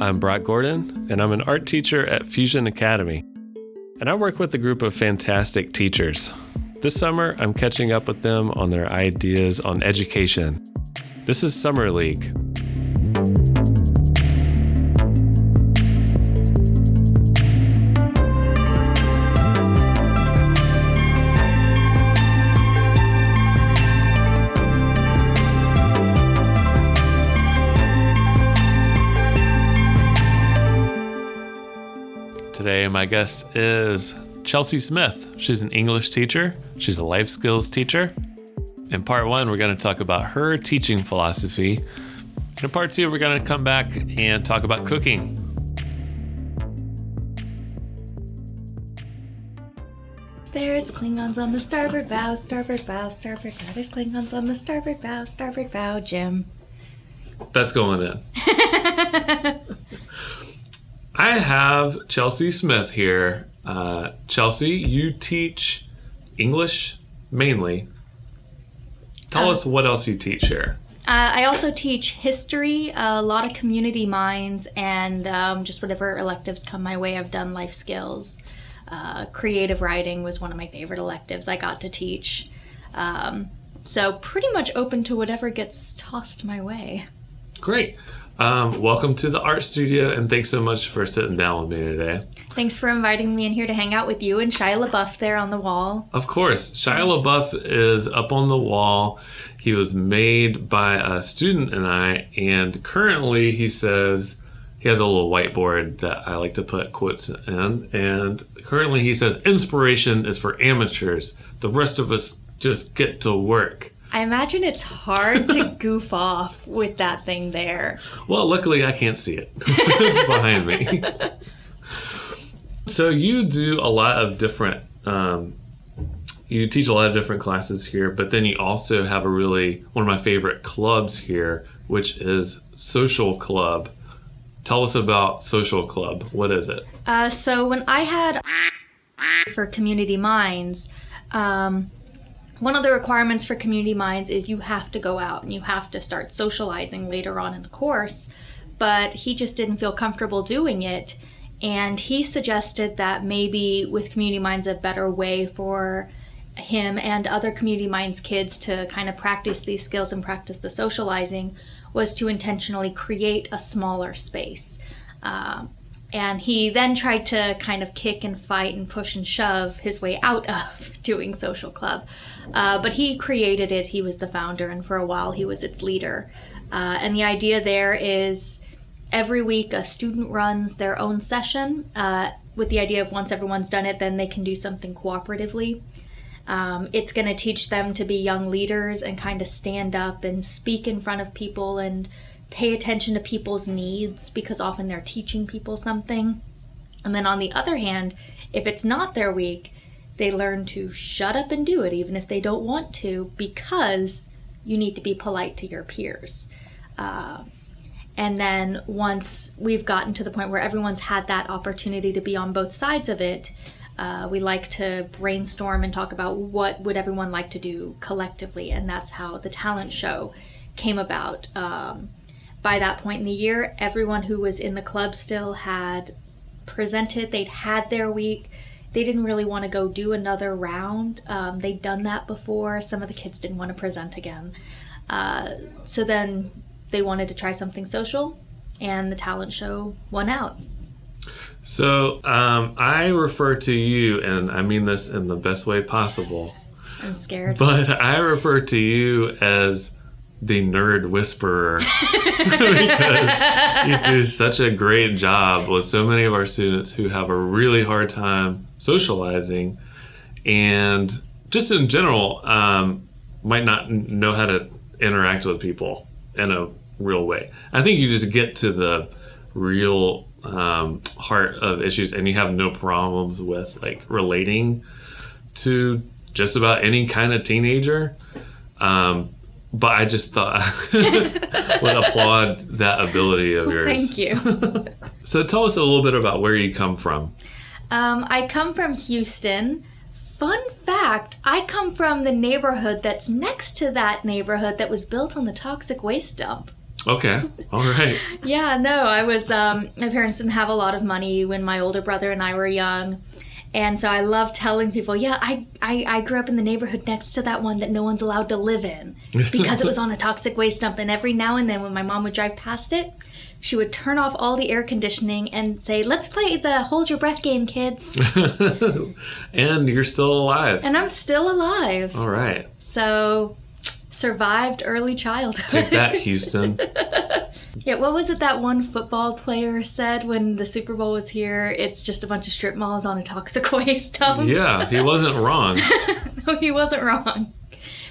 I'm Brock Gordon, and I'm an art teacher at Fusion Academy. And I work with a group of fantastic teachers. This summer, I'm catching up with them on their ideas on education. This is Summer League. My guest is Chelsea Smith. She's an English teacher, she's a life skills teacher. In part one, we're going to talk about her teaching philosophy. In part two, we're going to come back and talk about cooking. There's Klingons on the starboard bow, starboard bow, starboard bow. There's Klingons on the starboard bow, starboard bow, Jim. That's going in. I have Chelsea Smith here. Uh, Chelsea, you teach English mainly. Tell Um, us what else you teach here. Uh, I also teach history, a lot of community minds, and um, just whatever electives come my way. I've done life skills. Uh, creative writing was one of my favorite electives I got to teach. Um, so, pretty much open to whatever gets tossed my way. Great. Um, welcome to the art studio, and thanks so much for sitting down with me today. Thanks for inviting me in here to hang out with you and Shia LaBeouf there on the wall. Of course, Shia LaBeouf is up on the wall. He was made by a student and I, and currently he says he has a little whiteboard that I like to put quotes in. And currently he says, Inspiration is for amateurs. The rest of us just get to work. I imagine it's hard to goof off with that thing there. Well, luckily I can't see it. it's behind me. so you do a lot of different um, you teach a lot of different classes here, but then you also have a really one of my favorite clubs here, which is Social Club. Tell us about Social Club. What is it? Uh, so when I had for Community Minds, um, one of the requirements for Community Minds is you have to go out and you have to start socializing later on in the course. But he just didn't feel comfortable doing it, and he suggested that maybe with Community Minds a better way for him and other Community Minds kids to kind of practice these skills and practice the socializing was to intentionally create a smaller space. Um, and he then tried to kind of kick and fight and push and shove his way out of doing social club. Uh, but he created it, he was the founder, and for a while he was its leader. Uh, and the idea there is every week a student runs their own session uh, with the idea of once everyone's done it, then they can do something cooperatively. Um, it's going to teach them to be young leaders and kind of stand up and speak in front of people and pay attention to people's needs because often they're teaching people something. And then on the other hand, if it's not their week, they learn to shut up and do it even if they don't want to because you need to be polite to your peers. Uh, and then once we've gotten to the point where everyone's had that opportunity to be on both sides of it, uh, we like to brainstorm and talk about what would everyone like to do collectively, and that's how the talent show came about. Um, by that point in the year, everyone who was in the club still had presented. They'd had their week. They didn't really want to go do another round. Um, they'd done that before. Some of the kids didn't want to present again. Uh, so then they wanted to try something social, and the talent show won out. So um, I refer to you, and I mean this in the best way possible, I'm scared. but I refer to you as the nerd whisperer because you do such a great job with so many of our students who have a really hard time socializing and just in general um, might not know how to interact with people in a real way. I think you just get to the real um, heart of issues and you have no problems with like relating to just about any kind of teenager. Um, but I just thought I would applaud that ability of yours. Thank you. So tell us a little bit about where you come from. Um, I come from Houston. Fun fact I come from the neighborhood that's next to that neighborhood that was built on the toxic waste dump. Okay. All right. Yeah, no, I was. Um, my parents didn't have a lot of money when my older brother and I were young, and so I love telling people, yeah, I, I I grew up in the neighborhood next to that one that no one's allowed to live in because it was on a toxic waste dump. And every now and then, when my mom would drive past it, she would turn off all the air conditioning and say, "Let's play the hold your breath game, kids." and you're still alive. and I'm still alive, All right. so survived early childhood. Take that, Houston. Yeah, what was it that one football player said when the Super Bowl was here? It's just a bunch of strip malls on a toxic waste dump. Yeah, he wasn't wrong. No, he wasn't wrong.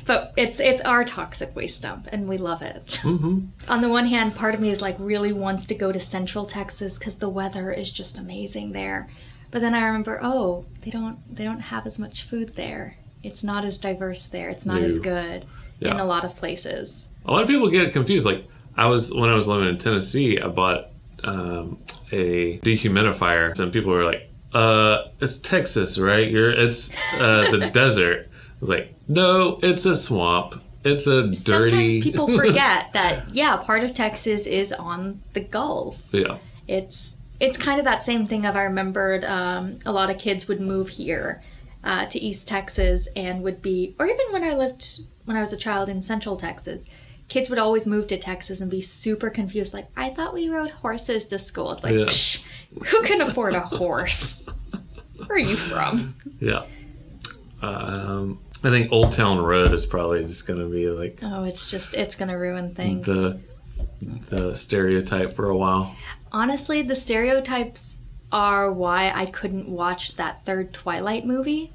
But it's it's our toxic waste dump, and we love it. hmm On the one hand, part of me is like really wants to go to Central Texas because the weather is just amazing there. But then I remember, oh, they don't they don't have as much food there. It's not as diverse there. It's not as good in a lot of places. A lot of people get confused. Like I was when I was living in Tennessee, I bought um, a dehumidifier. Some people were like, "Uh, it's Texas, right? You're it's uh, the desert." Was like, "No, it's a swamp. It's a dirty." Sometimes people forget that yeah, part of Texas is on the Gulf. yeah, it's it's kind of that same thing of I remembered um, a lot of kids would move here uh, to East Texas and would be, or even when I lived when I was a child in Central Texas, kids would always move to Texas and be super confused. Like I thought we rode horses to school. It's like, Yeah. Psh, who can afford a horse? Where are you from? yeah. Um, I think Old Town Road is probably just gonna be like Oh, it's just it's gonna ruin things. the the stereotype for a while. Honestly, the stereotypes are why I couldn't watch that third Twilight movie.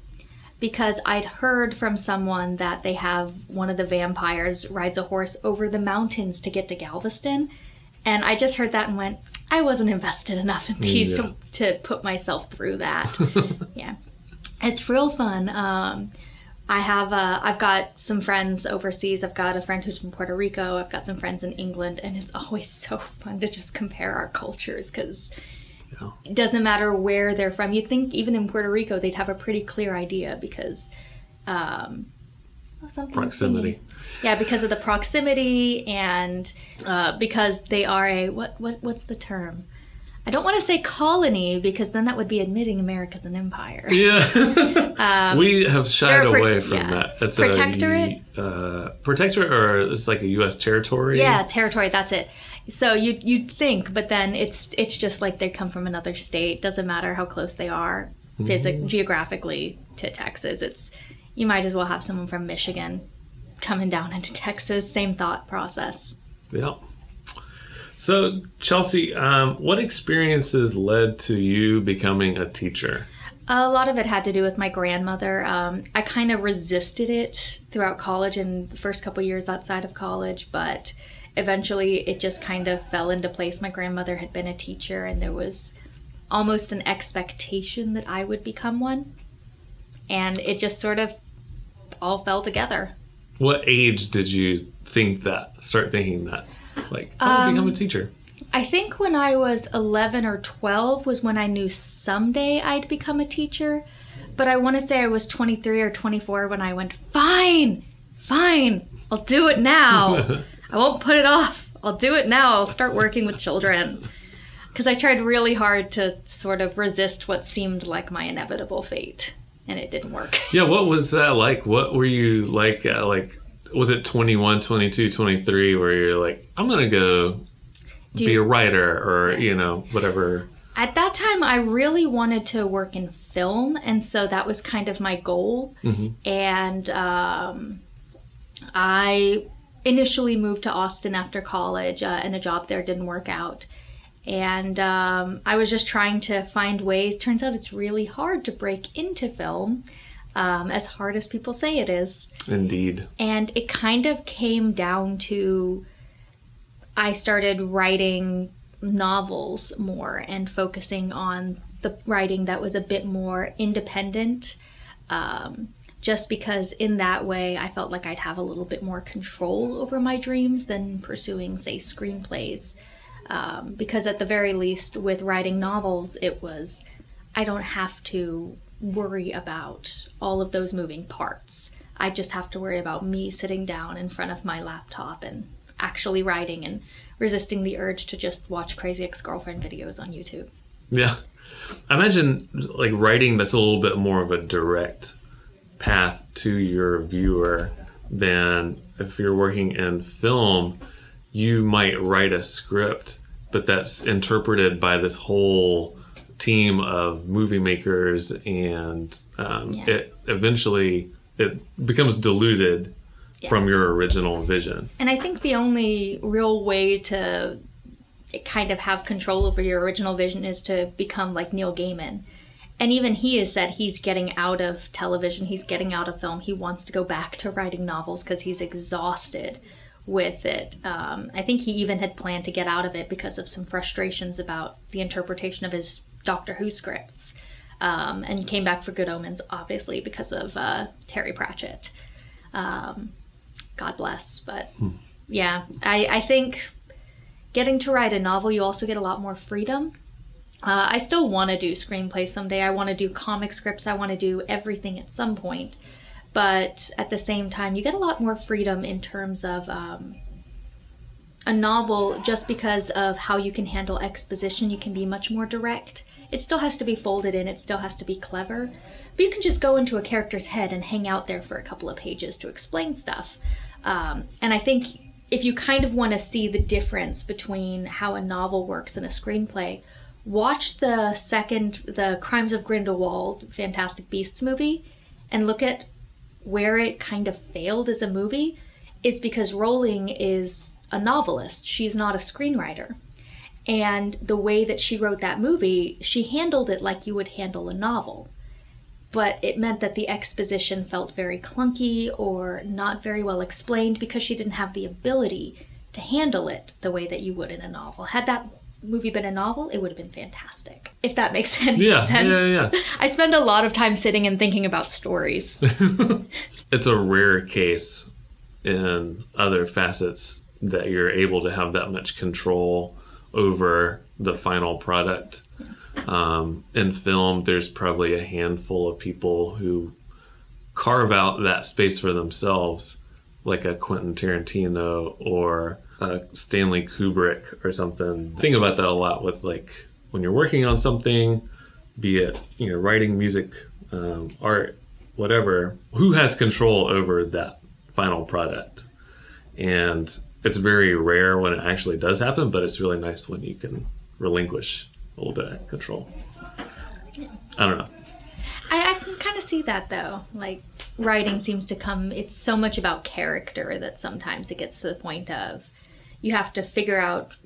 Because I'd heard from someone that they have one of the vampires rides a horse over the mountains to get to Galveston. And I just heard that and went, I wasn't invested enough in these Yeah. to, to put myself through that. yeah. It's real fun. Um, I have uh, I've got some friends overseas. I've got a friend who's from Puerto Rico. I've got some friends in England, and it's always so fun to just compare our cultures because Yeah. it doesn't matter where they're from. You'd think even in Puerto Rico they'd have a pretty clear idea because um, Proximity. Yeah, because of the proximity and uh, because they are a what what what's the term? I don't want to say colony because then that would be admitting America's an empire. Yeah, we have shied pro- away from yeah. that. It's Protectorate? a uh, protectorate, or it's like a U.S. territory. Yeah, territory. That's it. So you you'd think, but then it's it's just like they come from another state. Doesn't matter how close they are, physic geographically to Texas. It's you might as well have someone from Michigan coming down into Texas. Same thought process. Yeah. So, Chelsea, um, what experiences led to you becoming a teacher? A lot of it had to do with my grandmother. Um, I kind of resisted it throughout college and the first couple years outside of college, but eventually it just kind of fell into place. My grandmother had been a teacher, and there was almost an expectation that I would become one. And it just sort of all fell together. What age did you think that? Start thinking that, like, I Um, will become a teacher. I think when I was 11 or 12 was when I knew someday I'd become a teacher. But I want to say I was 23 or 24 when I went, fine, fine, I'll do it now. I won't put it off. I'll do it now. I'll start working with children. Because I tried really hard to sort of resist what seemed like my inevitable fate, and it didn't work. Yeah, what was that like? What were you like? Uh, like, was it 21, 22, 23, where you're like, I'm gonna go Do be a writer, or you know, whatever. At that time, I really wanted to work in film, and so that was kind of my goal. Mhm. And um, I initially moved to Austin after college, uh, and a job there didn't work out. And um, I was just trying to find ways. Turns out it's really hard to break into film, um, as hard as people say it is. Indeed. And it kind of came down to I started writing novels more and focusing on the writing that was a bit more independent. Um, just because in that way I felt like I'd have a little bit more control over my dreams than pursuing, say, screenplays. Um, because at the very least, with writing novels, it was I don't have to worry about all of those moving parts. I just have to worry about me sitting down in front of my laptop and actually writing and resisting the urge to just watch crazy ex-girlfriend videos on YouTube. Yeah. I imagine like writing that's a little bit more of a direct path to your viewer than if you're working in film, you might write a script, but that's interpreted by this whole team of movie makers and um, Yeah. it eventually it becomes diluted Yeah. from your original vision. And I think the only real way to kind of have control over your original vision is to become like Neil Gaiman. And even he has said he's getting out of television, he's getting out of film. He wants to go back to writing novels because he's exhausted with it. Um, I think he even had planned to get out of it because of some frustrations about the interpretation of his Doctor Who scripts. Um, and came back for Good Omens, obviously, because of uh, Terry Pratchett. Um, God bless. But yeah, I, I think getting to write a novel, you also get a lot more freedom. Uh, I still want to do screenplays someday. I want to do comic scripts. I want to do everything at some point. But at the same time, you get a lot more freedom in terms of um, a novel just because of how you can handle exposition. You can be much more direct. It still has to be folded in, it still has to be clever. But you can just go into a character's head and hang out there for a couple of pages to explain stuff. Um, and I think if you kind of want to see the difference between how a novel works and a screenplay, watch the second, the Crimes of Grindelwald Fantastic Beasts movie and look at where it kind of failed as a movie is because Rowling is a novelist. She's not a screenwriter. And the way that she wrote that movie, she handled it like you would handle a novel. But it meant that the exposition felt very clunky or not very well explained because she didn't have the ability to handle it the way that you would in a novel. Had that movie been a novel, it would have been fantastic. If that makes any Yeah, sense. yeah, yeah. I spend a lot of time sitting and thinking about stories. it's a rare case in other facets that you're able to have that much control over the final product. Um, in film, there's probably a handful of people who carve out that space for themselves, like a Quentin Tarantino or a Stanley Kubrick or something. I think about that a lot with like when you're working on something, be it you know writing music, um, art, whatever. Who has control over that final product? And it's very rare when it actually does happen, but it's really nice when you can relinquish a little bit of control. I don't know. I, I can kind of see that though. Like writing seems to come. It's so much about character that sometimes it gets to the point of you have to figure out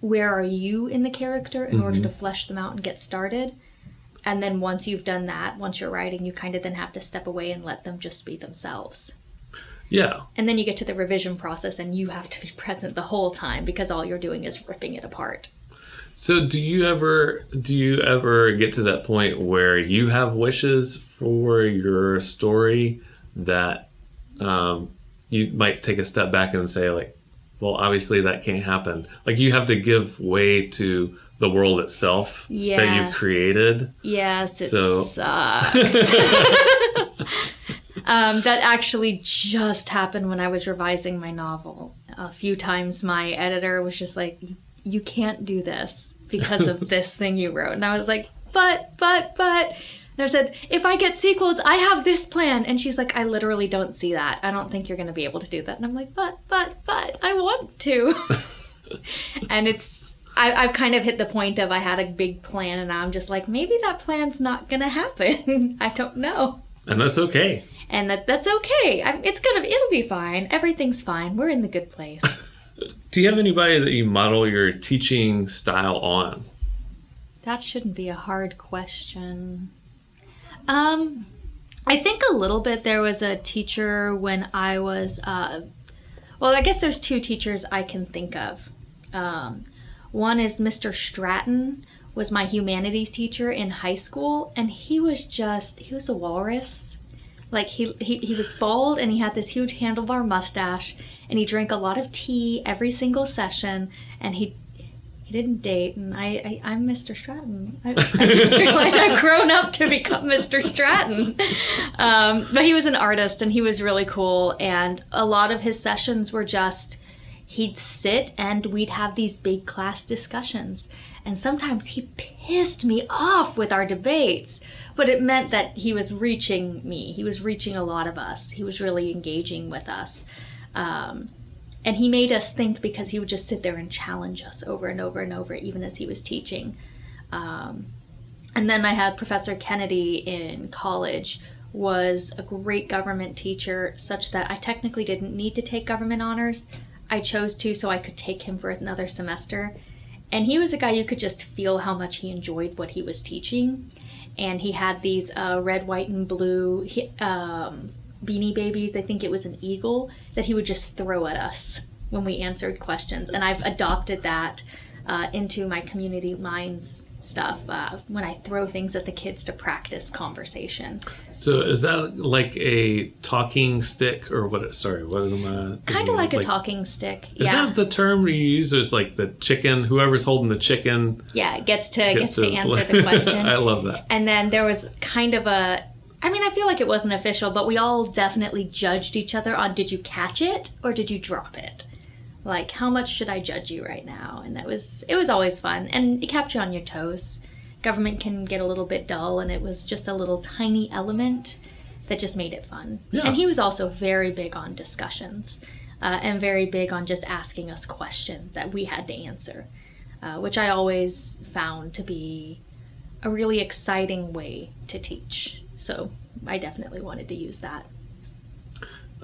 where are you in the character in order to mm-hmm. flesh them out and get started. And then once you've done that, once you're writing, you kind of then have to step away and let them just be themselves. Yeah. And then you get to the revision process and you have to be present the whole time because all you're doing is ripping it apart. So do you ever do you ever get to that point where you have wishes for your story that um, you might take a step back and say like, well, obviously that can't happen. Like you have to give way to the world itself that you've created. Yes, it So- sucks. um, that actually just happened when I was revising my novel. A few times my editor was just like, "You- can't do this because of this thing you wrote. And I was like, But, but, but. And I said, If I get sequels, I have this plan. And she's like, I literally don't see that. I don't think you're going to be able to do that. And I'm like, But, but, but, I want to. and it's I, I've kind of hit the point of I had a big plan and I'm just like maybe that plan's not gonna happen. I don't know, And that's okay. And that that's okay. I, it's gonna it'll be fine. Everything's fine. We're in the good place. Do you have anybody that you model your teaching style on? that shouldn't be a hard question. Um, I think a little bit. There was a teacher when I was uh, well. I guess there's two teachers I can think of. Um, one is Mr. Stratton was my humanities teacher in high school, and he was just he was a walrus. Like he, he he was bald and he had this huge handlebar mustache, and he drank a lot of tea every single session, and he he didn't date, and I, I I'm Mr. Stratton. I, I just realized I've grown up to become Mr. Stratton. Um, but he was an artist, and he was really cool, and a lot of his sessions were just he'd sit and we'd have these big class discussions. And sometimes he pissed me off with our debates, but it meant that he was reaching me. He was reaching a lot of us. He was really engaging with us. Um, and he made us think because he would just sit there and challenge us over and over and over, even as he was teaching. Um, and then I had Professor Kennedy in college was a great government teacher such that I technically didn't need to take government honors. I chose to so I could take him for another semester. And he was a guy you could just feel how much he enjoyed what he was teaching. And he had these uh, red, white, and blue um, beanie babies. I think it was an eagle that he would just throw at us when we answered questions. And I've adopted that uh, into my community minds stuff uh, when I throw things at the kids to practice conversation. So is that like a talking stick or what? Sorry, what am I? Kind of like, like, a talking stick. Is yeah. that the term you use? There's like the chicken. Whoever's holding the chicken. Yeah, gets to gets, gets to, to answer the question. I love that. And then there was kind of a. I mean, I feel like it wasn't official, but we all definitely judged each other on did you catch it or did you drop it? Like how much should i judge you right now? And that was it was always fun. And it kept you on your toes. Government can get a little bit dull and it was just a little tiny element that just made it fun. Yeah. and he was also very big on discussions uh, and very big on just asking us questions that we had to answer uh, which i always found to be a really exciting way to teach. So i definitely wanted to use that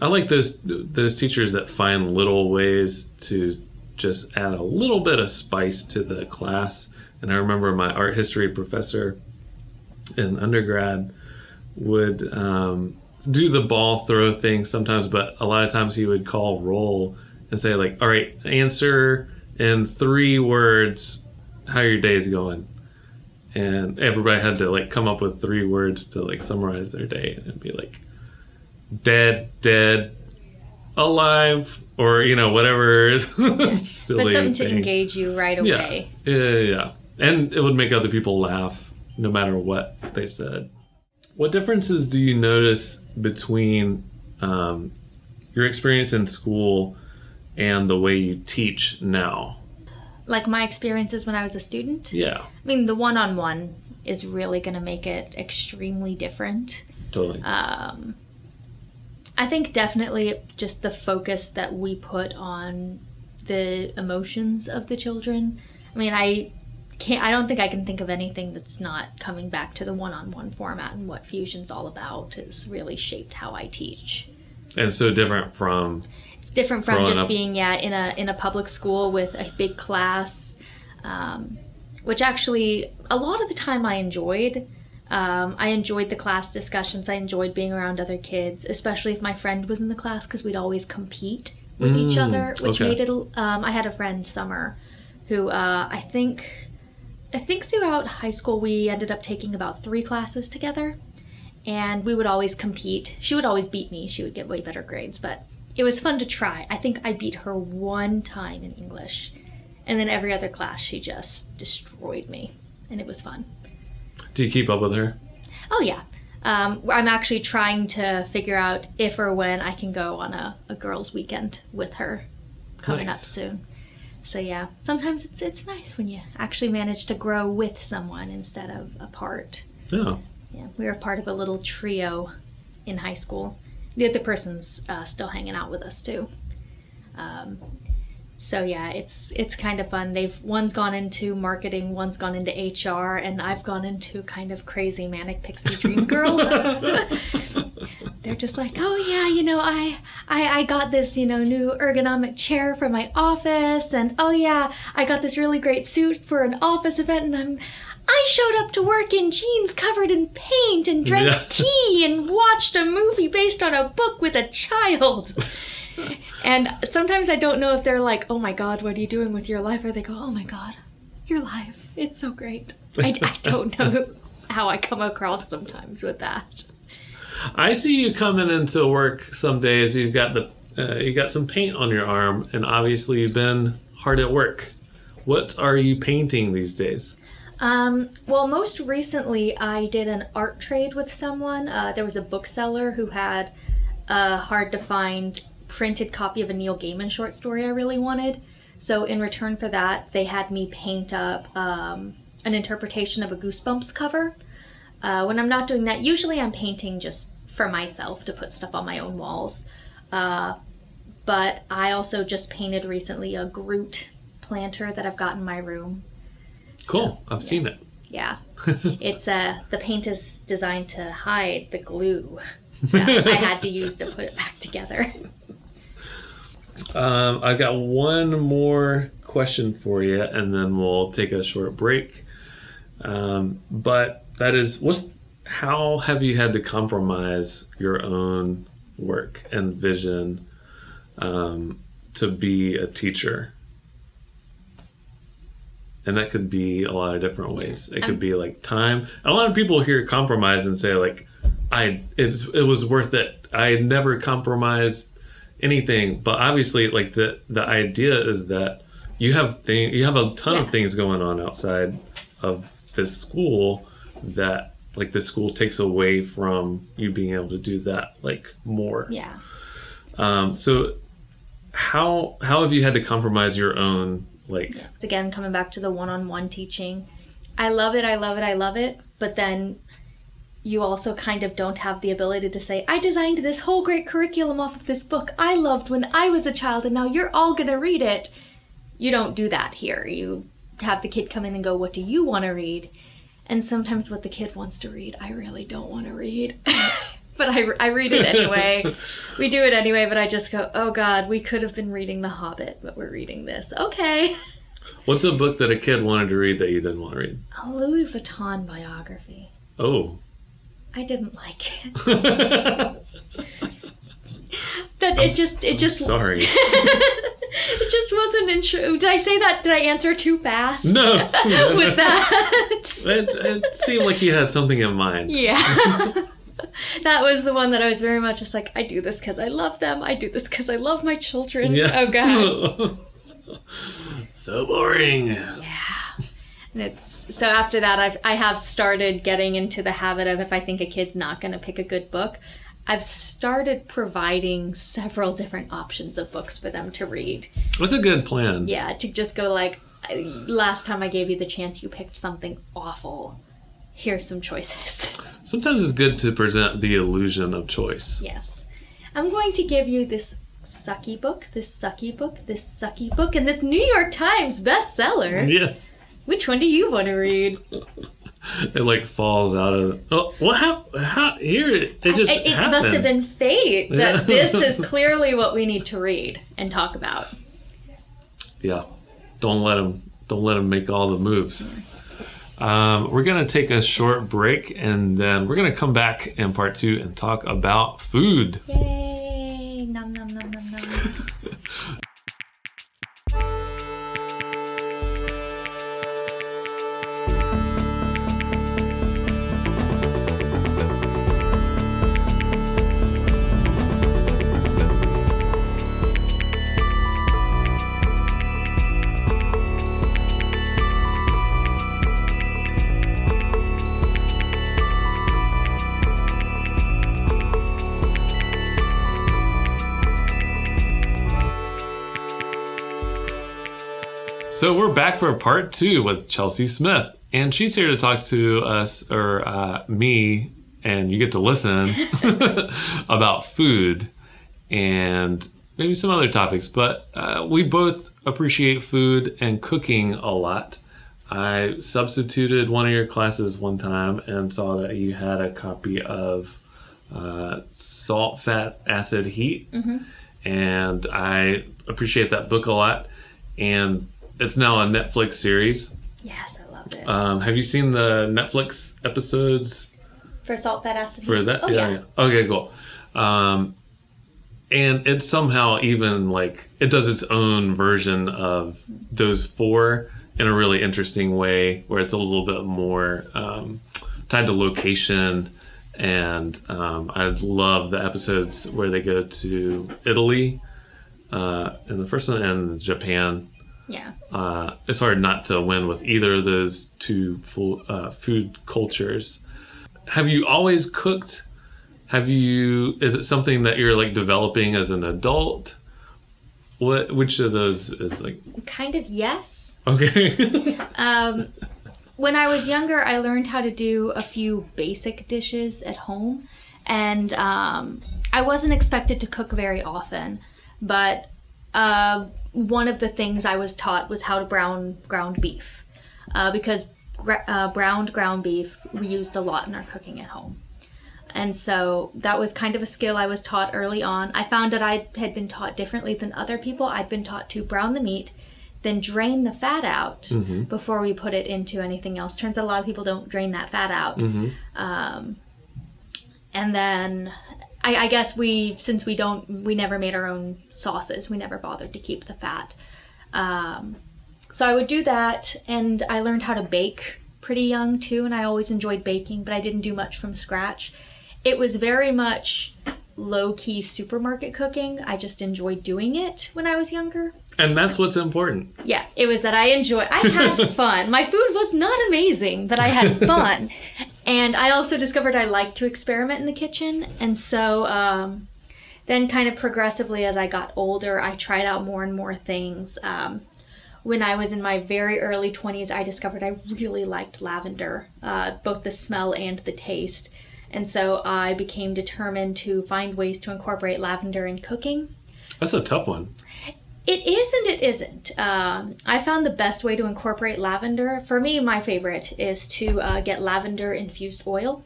I like those those teachers that find little ways to just add a little bit of spice to the class. And I remember my art history professor in undergrad would um, do the ball throw thing sometimes, but a lot of times he would call roll and say like, "All right, answer in three words how your day is going." And everybody had to like come up with three words to like summarize their day and be like dead, dead, alive, or you know whatever. silly but something thing. to engage you right away. Yeah. yeah, yeah, and it would make other people laugh no matter what they said. What differences do you notice between um, your experience in school and the way you teach now? Like my experiences when I was a student? Yeah. I mean, the one on one is really going to make it extremely different. Totally. Um, I think definitely just the focus that we put on the emotions of the children. I mean, I can't I don't think I can think of anything that's not coming back to the one-on-one format and what fusion's all about has really shaped how I teach. And so different from It's different from just up. being yeah in a in a public school with a big class um, which actually a lot of the time I enjoyed um, I enjoyed the class discussions. I enjoyed being around other kids, especially if my friend was in the class because we'd always compete with mm, each other, which okay. made it. Um, I had a friend, Summer, who uh, I think, I think throughout high school we ended up taking about three classes together, and we would always compete. She would always beat me. She would get way better grades, but it was fun to try. I think I beat her one time in English, and then every other class she just destroyed me, and it was fun. Do you keep up with her? Oh yeah. Um, I'm actually trying to figure out if or when I can go on a, a girls' weekend with her coming nice. up soon. So yeah, sometimes it's it's nice when you actually manage to grow with someone instead of apart. Yeah. Yeah, we were part of a little trio in high school. The other person's uh, still hanging out with us too. Um, so yeah, it's it's kind of fun. They've one's gone into marketing, one's gone into HR, and I've gone into kind of crazy manic pixie dream girl. They're just like, oh yeah, you know, I, I I got this you know new ergonomic chair for my office, and oh yeah, I got this really great suit for an office event, and I'm. I showed up to work in jeans covered in paint and drank yeah. tea and watched a movie based on a book with a child and sometimes I don't know if they're like, oh my God, what are you doing with your life? Or they go, oh my God, your life. It's so great. I, I don't know how I come across sometimes with that. I see you coming into work some days. You've got the uh, you got some paint on your arm, and obviously you've been hard at work. What are you painting these days? Um, well, most recently I did an art trade with someone. Uh, there was a bookseller who had a hard to find printed copy of a Neil Gaiman short story I really wanted. So in return for that, they had me paint up um, an interpretation of a Goosebumps cover. Uh, when I'm not doing that, usually I'm painting just for myself to put stuff on my own walls. Uh, but I also just painted recently a Groot planter that I've got in my room. Cool. I've seen it. Yeah, it's uh the paint is designed to hide the glue that I had to use to put it back together. Um, I've got one more question for you, and then we'll take a short break. Um, but that is, what's how have you had to compromise your own work and vision um, to be a teacher? And that could be a lot of different ways. It could Um, be like time. A lot of people hear compromise and say like, I it's, it was worth it. I never compromised anything, but obviously like the the idea is that you have thing you have a ton Yeah. of things going on outside of this school that like the school takes away from you being able to do that like more. Yeah. Um, so how how have you had to compromise your own like It's again coming back to the one-on-one teaching. I love it, I love it, I love it, but then you also kind of don't have the ability to say, I designed this whole great curriculum off of this book I loved when I was a child and now you're all going to read it. You don't do that here. You have the kid come in and go, What do you want to read? And sometimes what the kid wants to read, I really don't want to read. but I, I read it anyway. we do it anyway, but I just go, Oh God, we could have been reading The Hobbit, but we're reading this. Okay. what's a book that a kid wanted to read that you didn't want to read? A Louis Vuitton biography. Oh. I didn't like it. That it just it just Sorry. it just wasn't intro. Did I say that? Did I answer too fast? No. With that. it, it seemed like you had something in mind. yeah. that was the one that I was very much just like I do this because I love them. I do this because I love my children. Yeah. Oh god. so boring. And it's so after that I've I have started getting into the habit of if I think a kid's not going to pick a good book, I've started providing several different options of books for them to read. That's a good plan. Yeah, to just go like last time I gave you the chance you picked something awful. Here's some choices. Sometimes it's good to present the illusion of choice. yes. I'm going to give you this sucky book, this sucky book, this sucky book, and this New York Times bestseller. Yeah. Which one do you want to read? It like falls out of. Oh, what happened? How, here it, just it, it must have been fate that Yeah. this is clearly what we need to read and talk about. Yeah. Don't let him. Don't let him make all the moves. Um, we're gonna take a short break and then we're gonna come back in part two and talk about food. Yay! So we're back for part two with Chelsea Smith, and she's here to talk to us or uh, me, and you get to listen about food and maybe some other topics. But uh, we both appreciate food and cooking a lot. I substituted one of your classes one time and saw that you had a copy of uh, Salt, Fat, Acid, Heat, and I appreciate that book a lot. And it's now a Netflix series. Yes, I loved it. Um, have you seen the Netflix episodes for salt, fat, acid. for that? Oh yeah. Okay, cool. Um, and it's somehow even like it does its own version of those four in a really interesting way, where it's a little bit more um, tied to location. And um, I love the episodes where they go to Italy, uh, and the first one, and Japan Yeah. uh, it's hard not to win with either of those two full, uh, food cultures. Have you always cooked Have you? Is it something that you're like developing as an adult? What? Which of those is like Kind of yes. okay? Um, when I was younger, I learned how to do a few basic dishes at home, and um, I wasn't expected to cook very often. But uh, one of the things I was taught was how to brown ground beef, uh, because gra- uh, browned ground beef we used a lot in our cooking at home. And so that was kind of a skill I was taught early on. I found that I had been taught differently than other people. I'd been taught to brown the meat, then drain the fat out before we put it into anything else. Turns out a lot of people don't drain that fat out. Um, and then I, I guess we, since we don't, we never made our own sauces. We never bothered to keep the fat. Um, so I would do that, and I learned how to bake pretty young too, and I always enjoyed baking, but I didn't do much from scratch. It was very much low key supermarket cooking. I just enjoyed doing it when I was younger. and that's what's important. Yeah, it was that I enjoyed. I had fun. My food was not amazing, but I had fun, and I also discovered I liked to experiment in the kitchen. And so, um, then, kind of progressively as I got older, I tried out more and more things. Um, when I was in my very early twenties, I discovered I really liked lavender, uh, both the smell and the taste. And so I became determined to find ways to incorporate lavender in cooking. That's a tough one. It is and it isn't. Um, I found the best way to incorporate lavender, for me, my favorite, is to uh, get lavender infused oil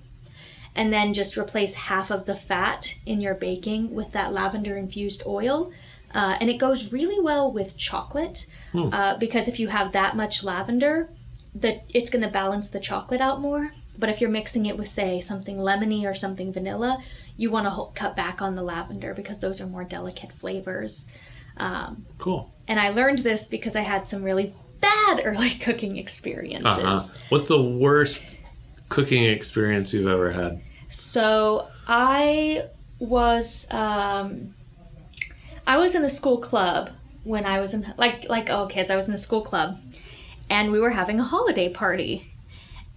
and then just replace half of the fat in your baking with that lavender infused oil. Uh, and it goes really well with chocolate uh, because if you have that much lavender, the, it's going to balance the chocolate out more. But if you're mixing it with, say, something lemony or something vanilla, you want to cut back on the lavender because those are more delicate flavors. Um, Cool. and I learned this because I had some really bad early cooking experiences. Uh-huh. What's the worst cooking experience you've ever had? So I was um, I was in a school club when I was in like like all kids. I was in a school club, and we were having a holiday party.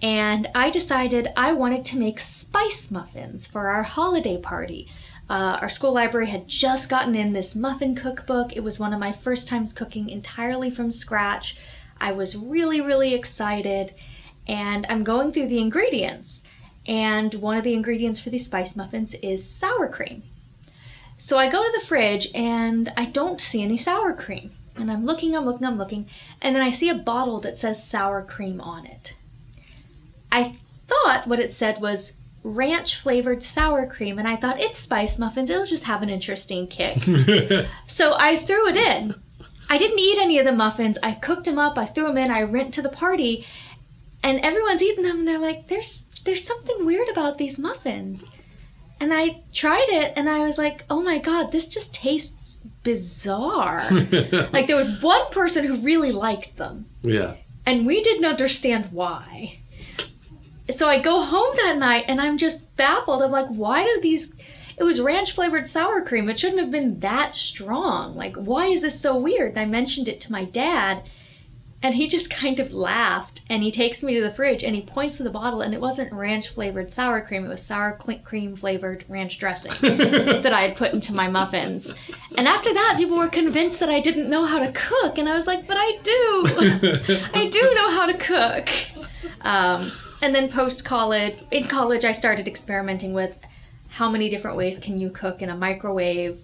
And I decided I wanted to make spice muffins for our holiday party. Uh, our school library had just gotten in this muffin cookbook. It was one of my first times cooking entirely from scratch. I was really, really excited. And I'm going through the ingredients. And one of the ingredients for these spice muffins is sour cream. So I go to the fridge and I don't see any sour cream. And I'm looking, I'm looking, I'm looking. And then I see a bottle that says sour cream on it. I thought what it said was ranch flavored sour cream. And I thought it's spice muffins, it'll just have an interesting kick. so I threw it in. I didn't eat any of the muffins. I cooked them up, I threw them in, I went to the party. And everyone's eating them and they're like, there's there's something weird about these muffins. And I tried it and I was like, oh my god, this just tastes bizarre. like there was one person who really liked them Yeah. and we didn't understand why. So I go home that night and I'm just baffled. I'm like, why do these. It was ranch flavored sour cream. It shouldn't have been that strong. Like, why is this so weird? And I mentioned it to my dad and he just kind of laughed and he takes me to the fridge and he points to the bottle and it wasn't ranch flavored sour cream. It was sour cream flavored ranch dressing that I had put into my muffins. And after that, people were convinced that I didn't know how to cook. And I was like, but I do. I do know how to cook. Um, and then post college, in college, I started experimenting with how many different ways can you cook in a microwave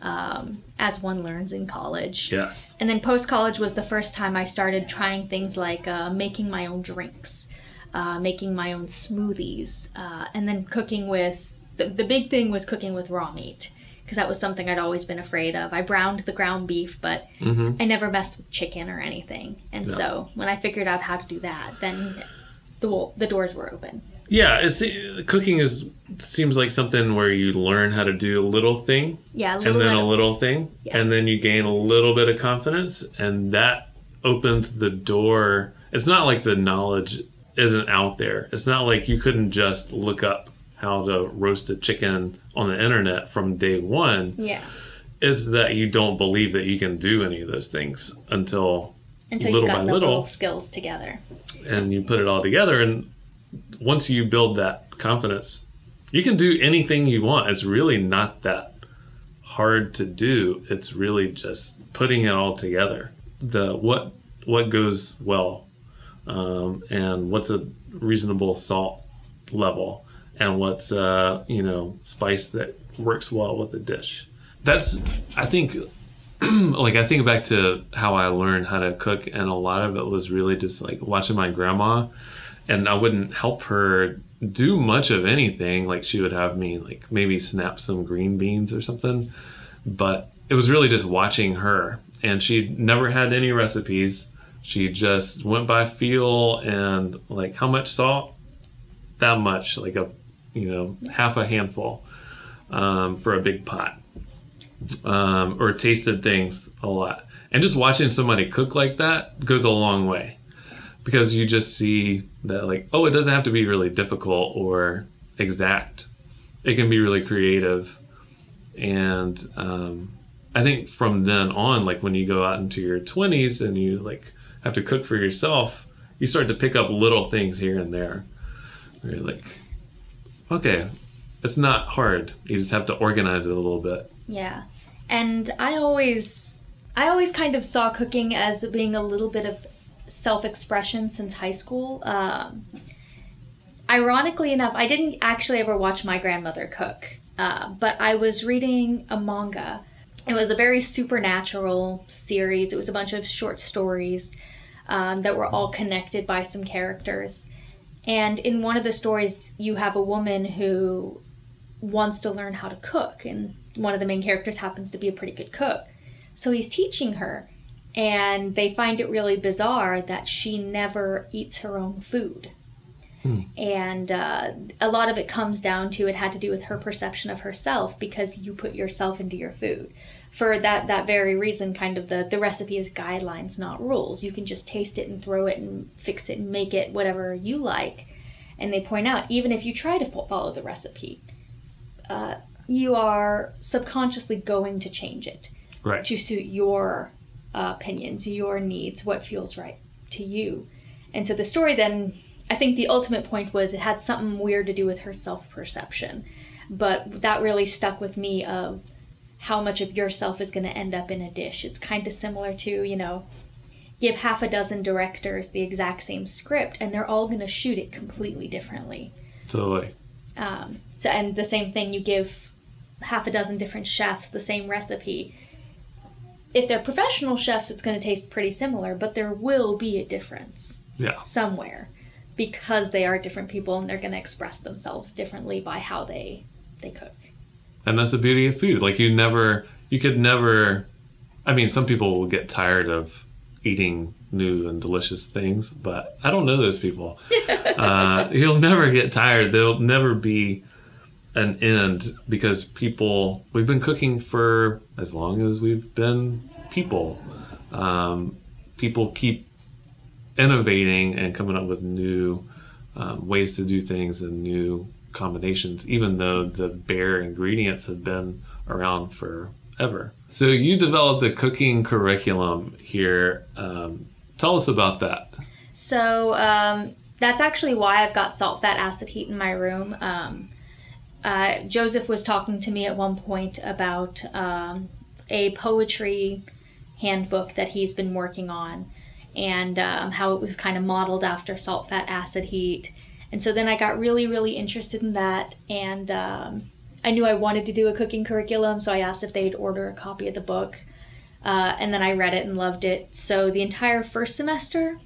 um, as one learns in college. Yes. And then post college was the first time I started trying things like uh, making my own drinks, uh, making my own smoothies, uh, and then cooking with the, the big thing was cooking with raw meat because that was something I'd always been afraid of. I browned the ground beef, but I never messed with chicken or anything. And so when I figured out how to do that, then the, the doors were open. Yeah, it's cooking is seems like something where you learn how to do a little thing Yeah, a and then bit a little thing Yeah. and then you gain a little bit of confidence and that opens the door. It's not like the knowledge isn't out there. It's not like you couldn't just look up how to roast a chicken on the internet from day 1. Yeah. It's that you don't believe that you can do any of those things until Until little you got by the little. little skills together. And you put it all together and once you build that confidence you can do anything you want. It's really not that hard to do. It's really just putting it all together. The what what goes well, um, and what's a reasonable salt level, and what's uh, you know spice that works well with the dish. That's I think like I think back to how I learned how to cook, and a lot of it was really just like watching my grandma, and I wouldn't help her do much of anything. Like she would have me like maybe snap some green beans or something, but it was really just watching her. And she never had any recipes. She just went by feel and like how much salt, that much, like a you know half a handful um, for a big pot, um, or tasted things a lot. And just watching somebody cook like that goes a long way. Because you just see that like oh it doesn't have to be really difficult or exact. It can be really creative. And um, i think from then on like when you go out into your 20s and you like have to cook for yourself you start to pick up little things here and there. You're like okay it's not hard you just have to organize it a little bit Yeah. And I always I always kind of saw cooking as being a little bit of self-expression since high school. Um, ironically enough, I didn't actually ever watch my grandmother cook, uh, but I was reading a manga. It was a very supernatural series. It was a bunch of short stories um, that were all connected by some characters. And in one of the stories, you have a woman who wants to learn how to cook, and one of the main characters happens to be a pretty good cook. So he's teaching her, and they find it really bizarre that she never eats her own food. And uh, a lot of it comes down to it had to do with her perception of herself because you put yourself into your food. For that, that very reason, kind of the, the recipe is guidelines, not rules. You can just taste it and throw it and fix it and make it whatever you like. And they point out, even if you try to follow the recipe, uh, you are subconsciously going to change it right to suit your uh, opinions, your needs, what feels right to you. And so the story then, I think the ultimate point was it had something weird to do with her self perception. But that really stuck with me of how much of yourself is going to end up in a dish. It's kind of similar to, you know, give half a dozen directors the exact same script and they're all going to shoot it completely differently. totally Um, so, and the same thing, you give half a dozen different chefs the same recipe. If they're professional chefs, it's going to taste pretty similar, but there will be a difference yeah somewhere because they are different people and they're going to express themselves differently by how they they cook. and that's the beauty of food like you never you could never i mean some people will get tired of eating new and delicious things but i don't know those people. Uh, you'll never get tired. There'll never be an end because people we've been cooking for as long as we've been people. Um, people keep innovating and coming up with new um, ways to do things and new combinations, even though the bare ingredients have been around forever. So you developed a cooking curriculum here. Um, tell us about that. So um, that's actually why I've got salt, fat, acid, heat in my room. Um, uh, Joseph was talking to me at one point about um, a poetry handbook that he's been working on and um, how it was kind of modeled after salt, fat, acid, heat. And so then I got really, really interested in that. And um, I knew I wanted to do a cooking curriculum, so I asked if they'd order a copy of the book. Uh, and then I read it and loved it. So the entire first semester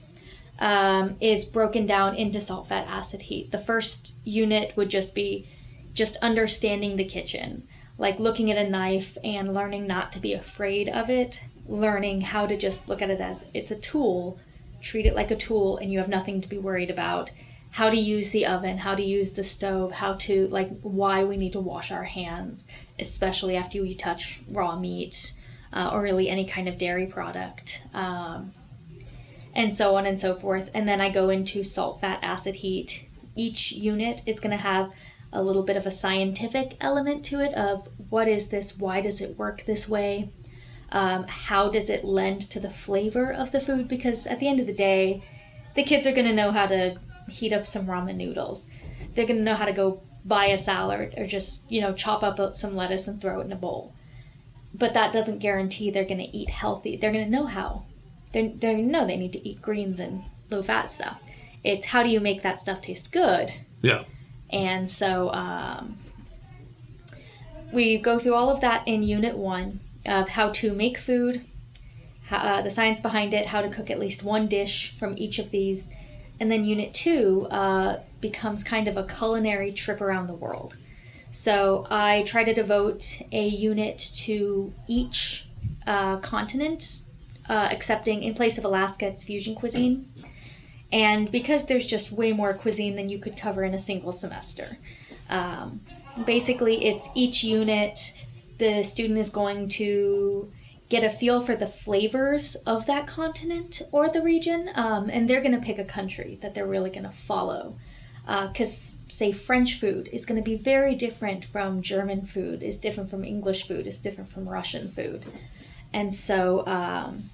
um, is broken down into salt, fat, acid, heat. The first unit would just be just understanding the kitchen, like looking at a knife and learning not to be afraid of it, learning how to just look at it as it's a tool, treat it like a tool, and you have nothing to be worried about. How to use the oven, how to use the stove, how to, like, why we need to wash our hands, especially after you touch raw meat uh, or really any kind of dairy product. Um, and so on and so forth. And then I go into salt, fat, acid, heat. Each unit is going to have a little bit of a scientific element to it of what is this, why does it work this way, um, how does it lend to the flavor of the food, because at the end of the day, the kids are going to know how to heat up some ramen noodles. They're going to know how to go buy a salad or just, you know, chop up some lettuce and throw it in a bowl. But that doesn't guarantee they're going to eat healthy. They're going to know how. They're, they're going to know they need to eat greens and low fat stuff. It's how do you make that stuff taste good? Yeah. And so um, we go through all of that in Unit 1 of how to make food, how, uh, the science behind it, how to cook at least one dish from each of these. And then Unit 2 uh, becomes kind of a culinary trip around the world. So I try to devote a unit to each uh, continent, uh, excepting in place of Alaska, it's fusion cuisine. And because there's just way more cuisine than you could cover in a single semester. Um, basically, it's each unit, the student is going to get a feel for the flavors of that continent or the region, um, and they're going to pick a country that they're really going to follow. Because, uh, say, French food is going to be very different from German food, is different from English food, is different from Russian food. And so, um,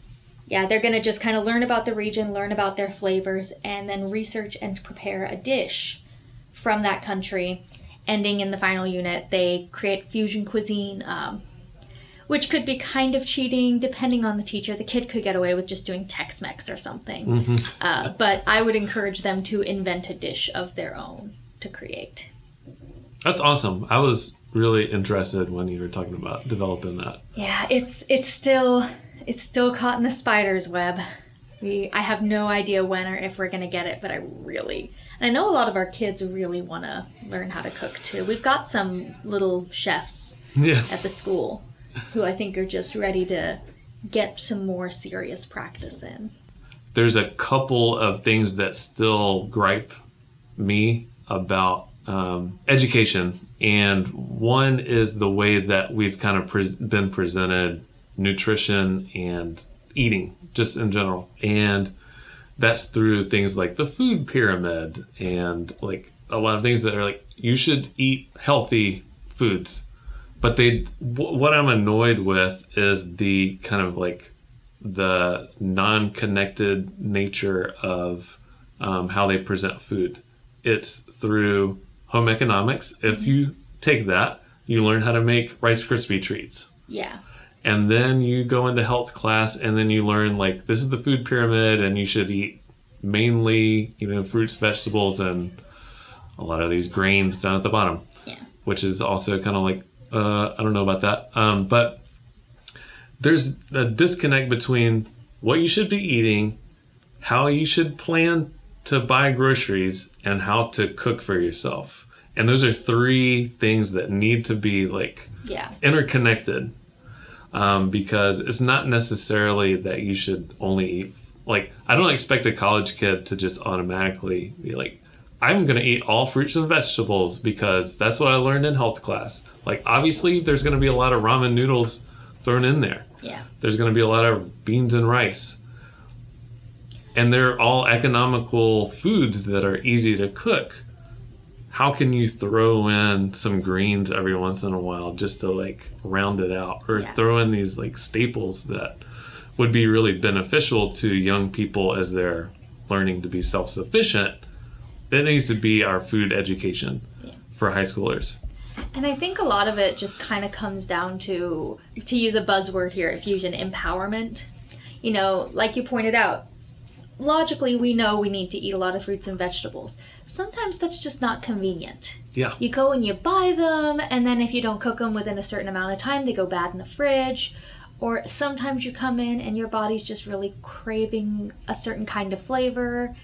yeah, they're going to just kind of learn about the region, learn about their flavors, and then research and prepare a dish from that country. Ending in the final unit, they create fusion cuisine, um, which could be kind of cheating depending on the teacher. The kid could get away with just doing Tex Mex or something. Mm-hmm. Uh, but I would encourage them to invent a dish of their own to create. That's awesome. I was really interested when you were talking about developing that. Yeah, it's it's still it's still caught in the spider's web. We I have no idea when or if we're gonna get it, but I really and I know a lot of our kids really want to learn how to cook too. We've got some little chefs yeah. at the school who I think are just ready to get some more serious practice in. There's a couple of things that still gripe me about um, education, and one is the way that we've kind of pre- been presented nutrition and eating just in general. And that's through things like the food pyramid and like a lot of things that are like you should eat healthy foods. But they what I'm annoyed with is the kind of like the non-connected nature of um, how they present food. It's through home economics. If you take that, you learn how to make Rice Krispie treats. Yeah and then you go into health class and then you learn like this is the food pyramid and you should eat mainly you know fruits vegetables and a lot of these grains down at the bottom yeah which is also kind of like uh, i don't know about that um, but there's a disconnect between what you should be eating how you should plan to buy groceries and how to cook for yourself and those are three things that need to be like yeah interconnected um, because it's not necessarily that you should only eat. Like, I don't expect a college kid to just automatically be like, I'm going to eat all fruits and vegetables because that's what I learned in health class. Like, obviously, there's going to be a lot of ramen noodles thrown in there. Yeah. There's going to be a lot of beans and rice. And they're all economical foods that are easy to cook how can you throw in some greens every once in a while just to like round it out or yeah. throw in these like staples that would be really beneficial to young people as they're learning to be self-sufficient that needs to be our food education yeah. for high schoolers and i think a lot of it just kind of comes down to to use a buzzword here fusion empowerment you know like you pointed out logically we know we need to eat a lot of fruits and vegetables. Sometimes that's just not convenient. Yeah. You go and you buy them, and then if you don't cook them within a certain amount of time, they go bad in the fridge. Or sometimes you come in and your body's just really craving a certain kind of flavor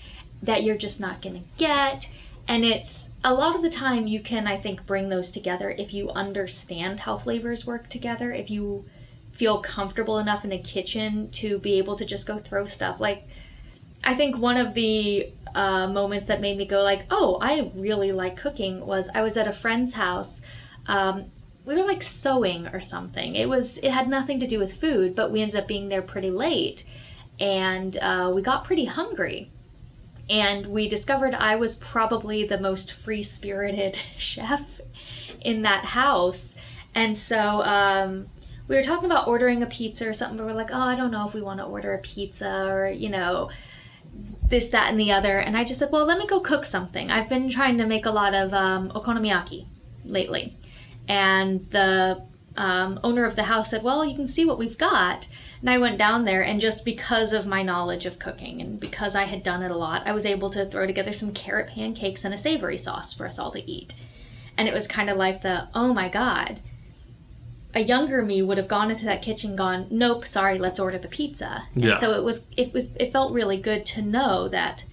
that you're just not going to get. And it's a lot of the time you can, I think, bring those together if you understand how flavors work together. If you feel comfortable enough in a kitchen to be able to just go throw stuff like I think one of the uh, moments that made me go like, oh, I really like cooking was I was at a friend's house. Um, we were like sewing or something. It was it had nothing to do with food, but we ended up being there pretty late, and uh, we got pretty hungry. And we discovered I was probably the most free spirited chef in that house. And so um, we were talking about ordering a pizza or something, but we're like, oh, I don't know if we want to order a pizza or, you know, this, that, and the other. And I just said, well, let me go cook something. I've been trying to make a lot of um, okonomiyaki lately. And the um, owner of the house said, well, you can see what we've got. And I went down there, and just because of my knowledge of cooking and because I had done it a lot, I was able to throw together some carrot pancakes and a savory sauce for us all to eat. And it was kind of like the, oh my God. A younger me would have gone into that kitchen, gone, nope, sorry, let's order the pizza. Yeah. And so it was, it was, it felt really good to know that,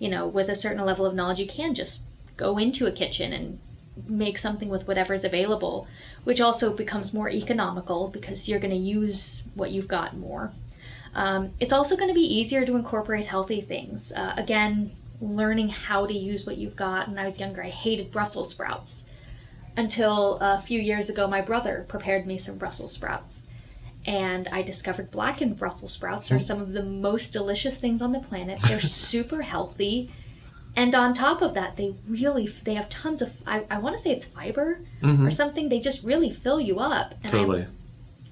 you know, with a certain level of knowledge, you can just go into a kitchen and make something with whatever's available, which also becomes more economical because you're going to use what you've got more. Um, it's also going to be easier to incorporate healthy things. Uh, again, learning how to use what you've got. When I was younger, I hated Brussels sprouts. Until a few years ago, my brother prepared me some Brussels sprouts. And I discovered blackened Brussels sprouts are some of the most delicious things on the planet. They're super healthy. And on top of that, they really they have tons of I, I want to say it's fiber or something. They just really fill you up. And I Totally.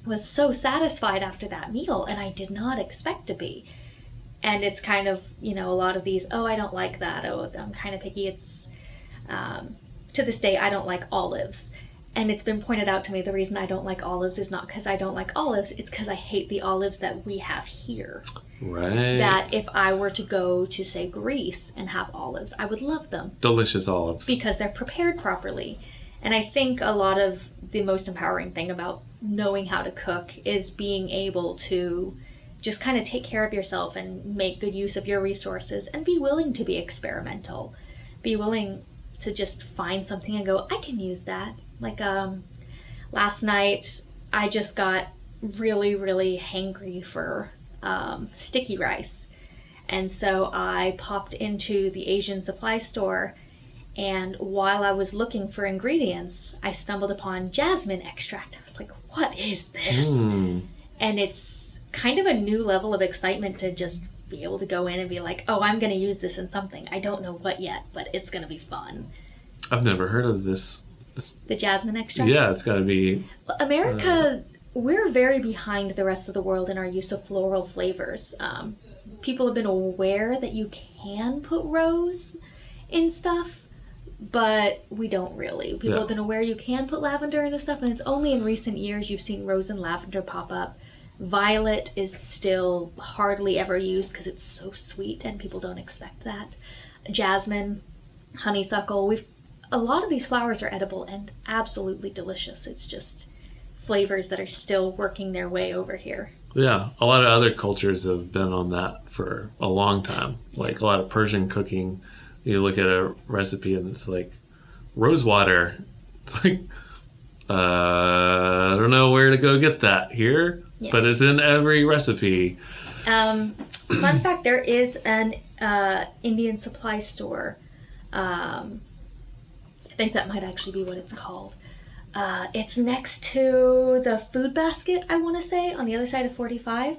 was so satisfied after that meal and I did not expect to be. And it's kind of, you know, a lot of these, oh, I don't like that. Oh, I'm kind of picky. It's, um, to this day, I don't like olives. And it's been pointed out to me the reason I don't like olives is not because I don't like olives, it's because I hate the olives that we have here. Right. That if I were to go to, say, Greece and have olives, I would love them Delicious olives. because they're prepared properly. And I think a lot of the most empowering thing about knowing how to cook is being able to just kind of take care of yourself and make good use of your resources and be willing to be experimental. Be willing to just find something and go, I can use that. Like um last night I just got really really hangry for um, sticky rice. And so I popped into the Asian supply store and while I was looking for ingredients, I stumbled upon jasmine extract. I was like, what is this? Mm. And it's kind of a new level of excitement to just be able to go in and be like, oh, I'm going to use this in something. I don't know what yet, but it's going to be fun. I've never heard of this. The jasmine extract? Yeah, it's got to be. Well, America, we're very behind the rest of the world in our use of floral flavors. Um, people have been aware that you can put rose in stuff, but we don't really. People Yeah. have been aware you can put lavender into stuff, and it's only in recent years you've seen rose and lavender pop up. Violet is still hardly ever used because it's so sweet and people don't expect that. Jasmine, honeysuckle, we've a lot of these flowers are edible and absolutely delicious. It's just flavors that are still working their way over here. Yeah, a lot of other cultures have been on that for a long time. Like a lot of Persian cooking, you look at a recipe and it's like rose water. It's like, uh, I don't know where to go get that here, Yeah. but it's in every recipe. Um, fun fact: there is an uh, Indian supply store. Um, think that might actually be what it's called. Uh, it's next to the food basket. I want to say on the other side of forty five.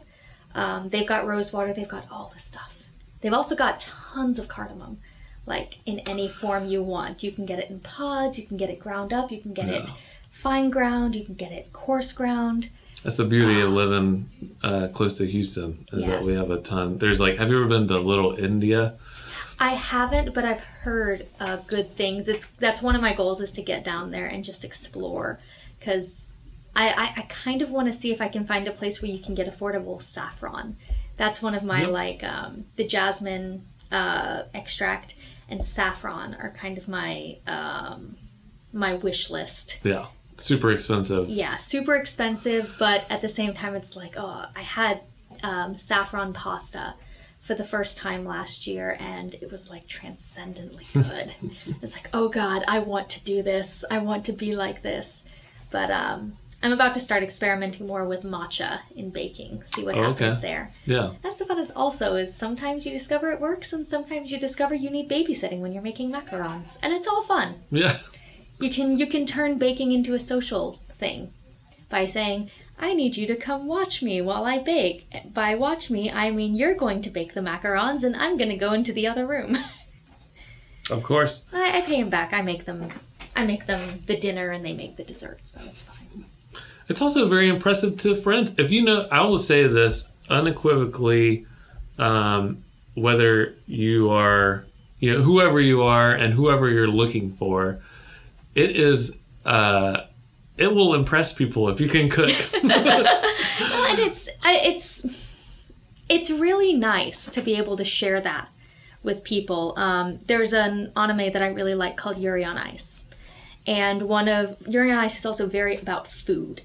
Um, they've got rose water. They've got all this stuff. They've also got tons of cardamom, like in any form you want. You can get it in pods. You can get it ground up. You can get it fine ground. You can get it coarse ground. That's the beauty of living uh, close to Houston is that we have a ton. There's like, have you ever been to Little India? I haven't, but I've heard uh, good things. It's that's one of my goals is to get down there and just explore, because I, I, I kind of want to see if I can find a place where you can get affordable saffron. That's one of my Yep. like um, the jasmine uh, extract and saffron are kind of my um, my wish list. Yeah, super expensive. Yeah, super expensive, but at the same time, it's like, oh, I had um, saffron pasta for the first time last year, and it was like transcendently good. it's like, oh God, I want to do this. I want to be like this. But um, I'm about to start experimenting more with matcha in baking. See what Oh, happens okay. there. Yeah, That's the fun is also is sometimes you discover it works, and sometimes you discover you need babysitting when you're making macarons, and it's all fun yeah. you can you can turn baking into a social thing by saying i need you to come watch me while i bake by watch me i mean you're going to bake the macarons and i'm going to go into the other room Of course. I, I pay them back i make them i make them the dinner and they make the dessert so it's fine It's also very impressive to friends. If you know, I will say this unequivocally. Um, whether you are, you know, whoever you are and whoever you're looking for, it is, uh, it will impress people if you can cook. Well, and it's it's it's really nice to be able to share that with people. Um, there's an anime that I really like called Yuri on Ice, and one of Yuri on Ice is also very about food,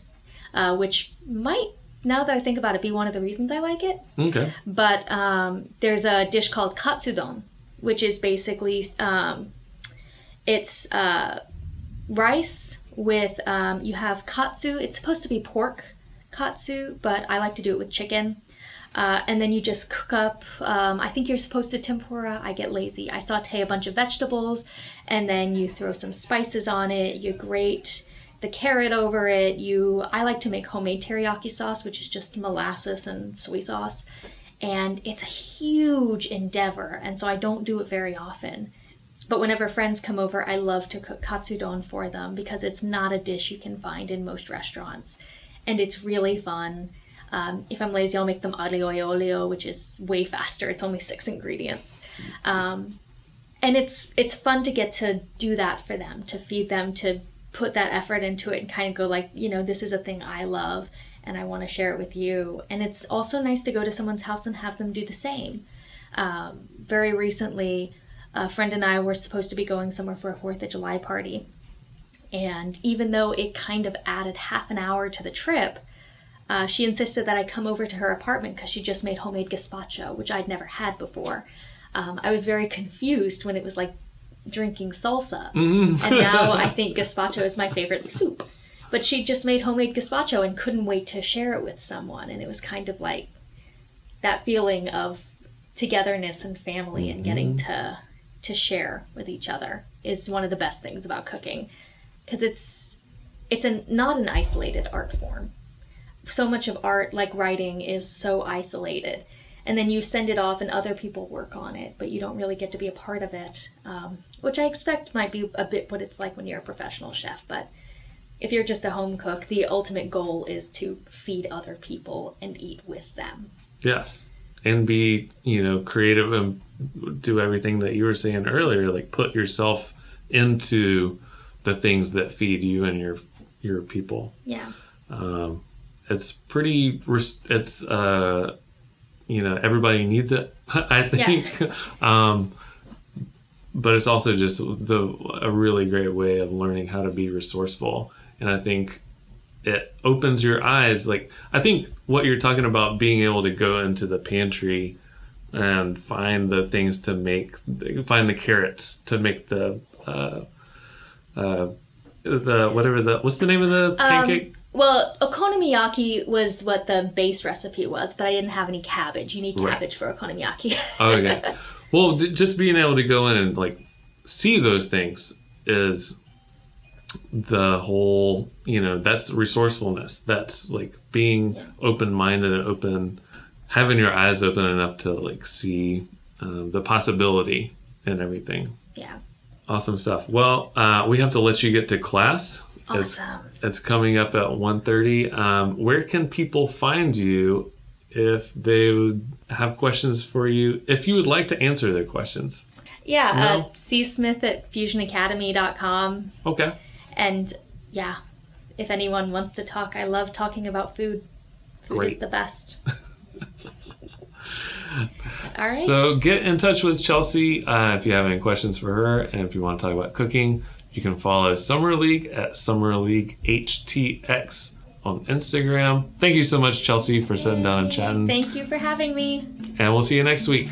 uh, which might now that I think about it be one of the reasons I like it. okay. But um, there's a dish called katsudon, which is basically um, it's uh, rice with um, you have katsu. It's supposed to be pork katsu, but I like to do it with chicken. Uh, and then you just cook up. Um, I think you're supposed to tempura. I get lazy. I saute a bunch of vegetables, and then you throw some spices on it. You grate the carrot over it. You. I like to make homemade teriyaki sauce, which is just molasses and soy sauce, and it's a huge endeavor. And so I don't do it very often. But whenever friends come over, I love to cook katsudon for them because it's not a dish you can find in most restaurants. And it's really fun. Um, if I'm lazy, I'll make them aglio e olio, which is way faster. It's only six ingredients. Um, and it's it's fun to get to do that for them, to feed them, to put that effort into it and kind of go like, you know, this is a thing I love and I want to share it with you. And it's also nice to go to someone's house and have them do the same. Um, very recently, a friend and I were supposed to be going somewhere for a Fourth of July party. And even though it kind of added half an hour to the trip, uh, she insisted that I come over to her apartment because she just made homemade gazpacho, which I'd never had before. Um, I was very confused when it was like drinking salsa. And now I think gazpacho is my favorite soup. But she just made homemade gazpacho and couldn't wait to share it with someone. And it was kind of like that feeling of togetherness and family and getting to to share with each other is one of the best things about cooking. Because it's it's a not an isolated art form. So much of art like writing is so isolated. And then you send it off and other people work on it but you don't really get to be a part of it um, which i expect might be a bit what it's like when you're a professional chef but if you're just a home cook the ultimate goal is to feed other people and eat with them. Yes. And be, you know, creative and do everything that you were saying earlier, like put yourself into the things that feed you and your your people. yeah Um, it's pretty it's uh you know, everybody needs it, I think. um but it's also just the a really great way of learning how to be resourceful. And I think it opens your eyes like i think what you're talking about being able to go into the pantry and find the things to make find the carrots to make the uh uh the whatever the what's the name of the pancake Well, okonomiyaki was what the base recipe was, but I didn't have any cabbage. You need Right. cabbage for okonomiyaki. okay well d- just being able to go in and like see those things is the whole you know that's resourcefulness that's like being open-minded and open having your eyes open enough to like see um, the possibility and everything yeah. awesome stuff well uh, we have to let you get to class it's, Awesome. it's coming up at 1.30 um, where can people find you if they would have questions for you if you would like to answer their questions Yeah, No? uh, C. Smith at fusionacademy.com. okay And yeah, if anyone wants to talk, I love talking about food. Food Great. is the best. All right. So get in touch with Chelsea uh, if you have any questions for her, and if you want to talk about cooking, you can follow Summer League at Summer League HTX on Instagram. Thank you so much, Chelsea, for sitting down and chatting, Thank you for having me. and we'll see you next week.